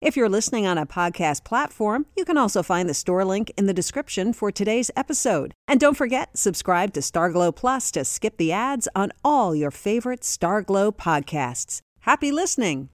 If you're listening on a podcast platform, you can also find the store link in the description for today's episode. And don't forget, subscribe to Starglow Plus to skip the ads on all your favorite Starglow podcasts. Happy listening!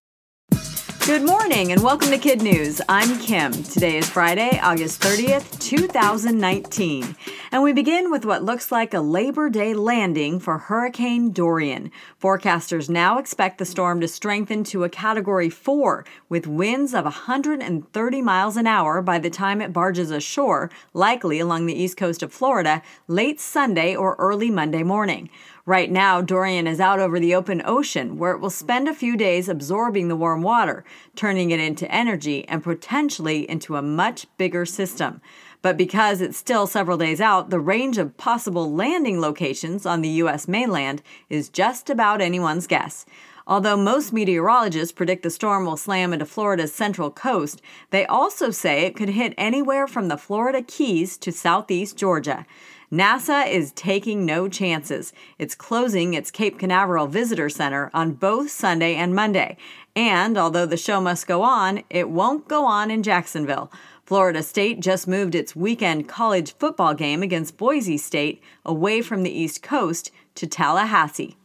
Good morning and welcome to Kid News. I'm Kim. Today is Friday, August 30th, 2019. And we begin with what looks like a Labor Day landing for Hurricane Dorian. Forecasters now expect the storm to strengthen to a Category 4 with winds of 130 miles an hour by the time it barges ashore, likely along the east coast of Florida, late Sunday or early Monday morning. Right now, Dorian is out over the open ocean, where it will spend a few days absorbing the warm water, turning it into energy and potentially into a much bigger system. But because it's still several days out, the range of possible landing locations on the U.S. mainland is just about anyone's guess. Although most meteorologists predict the storm will slam into Florida's central coast, they also say it could hit anywhere from the Florida Keys to southeast Georgia. NASA is taking no chances. It's closing its Cape Canaveral Visitor Center on both Sunday and Monday. And although the show must go on, it won't go on in Jacksonville. Florida State just moved its weekend college football game against Boise State away from the East Coast to Tallahassee.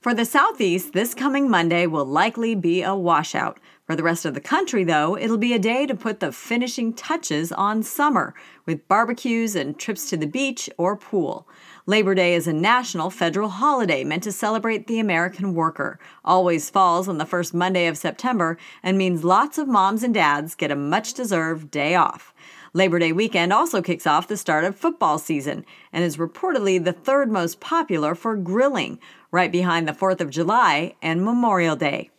For the Southeast, this coming Monday will likely be a washout. For the rest of the country, though, it'll be a day to put the finishing touches on summer with barbecues and trips to the beach or pool. Labor Day is a national federal holiday meant to celebrate the American worker. Always falls on the first Monday of September and means lots of moms and dads get a much deserved day off. Labor Day weekend also kicks off the start of football season and is reportedly the third most popular for grilling, right behind the 4th of July and Memorial Day.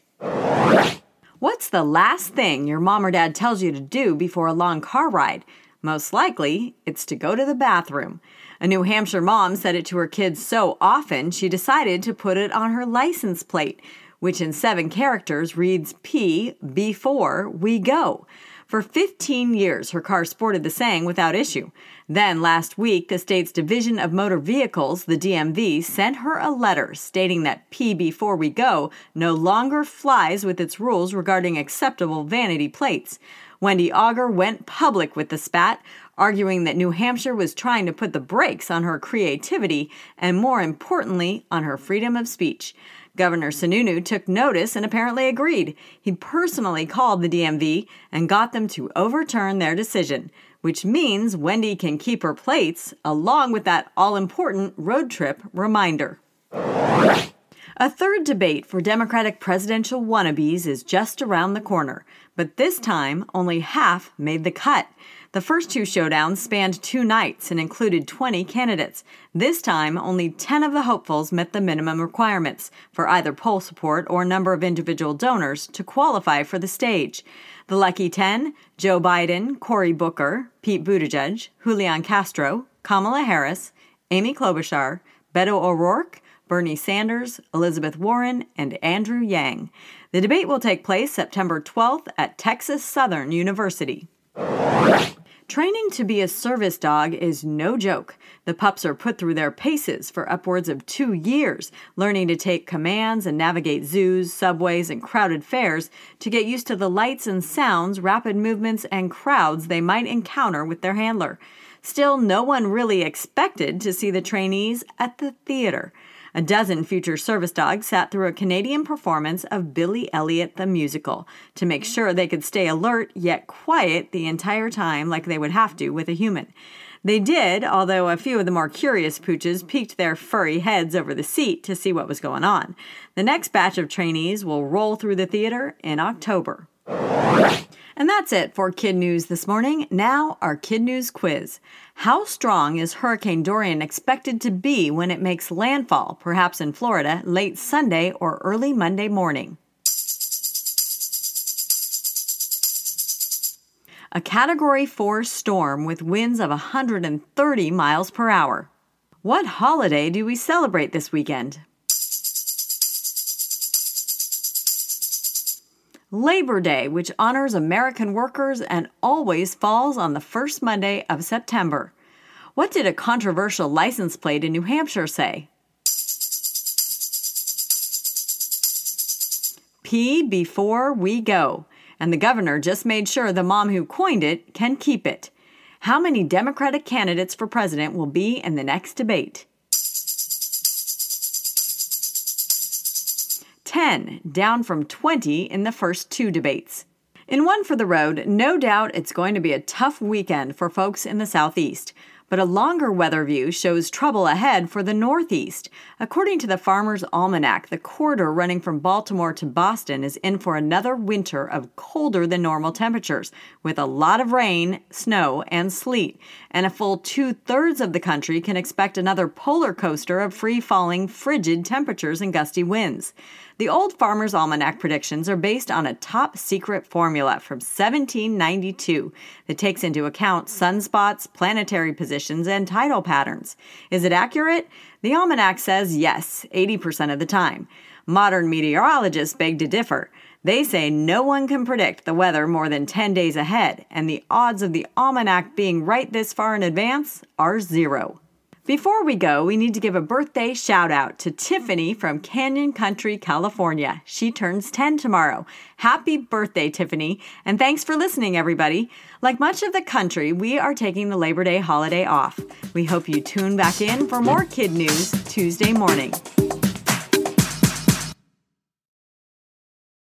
What's the last thing your mom or dad tells you to do before a long car ride? Most likely, it's to go to the bathroom. A New Hampshire mom said it to her kids so often she decided to put it on her license plate, which in seven characters reads P before we go. For 15 years, her car sported the saying without issue. Then, last week, the state's Division of Motor Vehicles, the DMV, sent her a letter stating that P Before We Go no longer flies with its rules regarding acceptable vanity plates. Wendy Auger went public with the spat, arguing that New Hampshire was trying to put the brakes on her creativity and, more importantly, on her freedom of speech. Governor Sununu took notice and apparently agreed. He personally called the DMV and got them to overturn their decision, which means Wendy can keep her plates along with that all important road trip reminder. A third debate for Democratic presidential wannabes is just around the corner, but this time only half made the cut. The first two showdowns spanned two nights and included 20 candidates. This time, only 10 of the hopefuls met the minimum requirements for either poll support or number of individual donors to qualify for the stage. The lucky 10 Joe Biden, Cory Booker, Pete Buttigieg, Julian Castro, Kamala Harris, Amy Klobuchar, Beto O'Rourke, Bernie Sanders, Elizabeth Warren, and Andrew Yang. The debate will take place September 12th at Texas Southern University. Training to be a service dog is no joke. The pups are put through their paces for upwards of two years, learning to take commands and navigate zoos, subways, and crowded fairs to get used to the lights and sounds, rapid movements, and crowds they might encounter with their handler. Still, no one really expected to see the trainees at the theater. A dozen future service dogs sat through a Canadian performance of Billy Elliot the musical to make sure they could stay alert yet quiet the entire time, like they would have to with a human. They did, although a few of the more curious pooches peeked their furry heads over the seat to see what was going on. The next batch of trainees will roll through the theater in October. And that's it for Kid News this morning. Now, our Kid News quiz. How strong is Hurricane Dorian expected to be when it makes landfall, perhaps in Florida, late Sunday or early Monday morning? a Category 4 storm with winds of 130 miles per hour. What holiday do we celebrate this weekend? Labor Day, which honors American workers and always falls on the first Monday of September. What did a controversial license plate in New Hampshire say? P before we go. And the governor just made sure the mom who coined it can keep it. How many Democratic candidates for president will be in the next debate? 10, down from 20 in the first two debates. In one for the road, no doubt it's going to be a tough weekend for folks in the Southeast but a longer weather view shows trouble ahead for the Northeast. According to the Farmer's Almanac, the corridor running from Baltimore to Boston is in for another winter of colder than normal temperatures, with a lot of rain, snow, and sleet. And a full two thirds of the country can expect another polar coaster of free falling, frigid temperatures and gusty winds. The old Farmer's Almanac predictions are based on a top secret formula from 1792 that takes into account sunspots, planetary positions, and tidal patterns. Is it accurate? The Almanac says yes, 80% of the time. Modern meteorologists beg to differ. They say no one can predict the weather more than 10 days ahead, and the odds of the almanac being right this far in advance are zero. Before we go, we need to give a birthday shout out to Tiffany from Canyon Country, California. She turns 10 tomorrow. Happy birthday, Tiffany, and thanks for listening, everybody. Like much of the country, we are taking the Labor Day holiday off. We hope you tune back in for more kid news Tuesday morning.